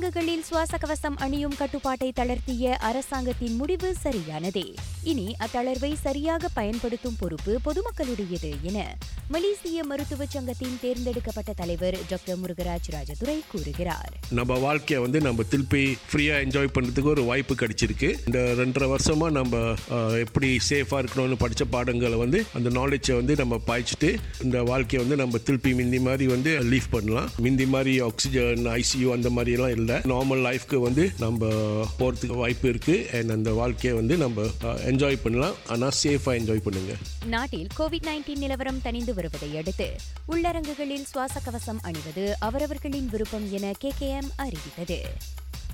உள்ளரங்குகளில் சுவாச கவசம் அணியும் கட்டுப்பாட்டை தளர்த்திய அரசாங்கத்தின் முடிவு சரியானதே. இனி அத்தளர்வை சரியாக பயன்படுத்தும் பொறுப்பு பொதுமக்களுடையது என மலேசிய மருத்துவச் சங்கத்தின் தேர்ந்தெடுக்கப்பட்ட தலைவர் டாக்டர் முருகராஜ் ராஜதுரை கூறுகிறார். நம்ம வாழ்க்கையை வந்து நம்ம திருப்பி ஃப்ரீயாக என்ஜாய் பண்ணுறதுக்கு ஒரு வாய்ப்பு கிடைச்சிருக்கு. இந்த ரெண்டரை வருஷமாக நம்ம எப்படி சேஃபாக இருக்கணும்னு படித்த பாடங்களை வந்து அந்த நாலேஜை வந்து நம்ம பாய்ச்சிட்டு இந்த வாழ்க்கையை வந்து நம்ம திருப்பி மிந்தி மாதிரி வந்து லீவ் பண்ணலாம். மிந்தி மாதிரி ஆக்சிஜன் ஐசியூ அந்த மாதிரிலாம் இல்லை. நார்மல் லைஃப்க்கு வந்து நம்ம போகிறதுக்கு வாய்ப்பு இருக்குது அண்ட் அந்த வாழ்க்கையை வந்து நம்ம என்ஜாய் பண்ணலாம். ஆனால் சேஃபாக என்ஜாய் பண்ணுங்க. நாட்டில் கோவிட் 19 நிலவரம் தணிந்து வருவதை அடுத்து உள்ளரங்குகளில் சுவாச கவசம் அணிவது அவரவர்களின் விருப்பம் என கேகேஎம் அறிவித்தது.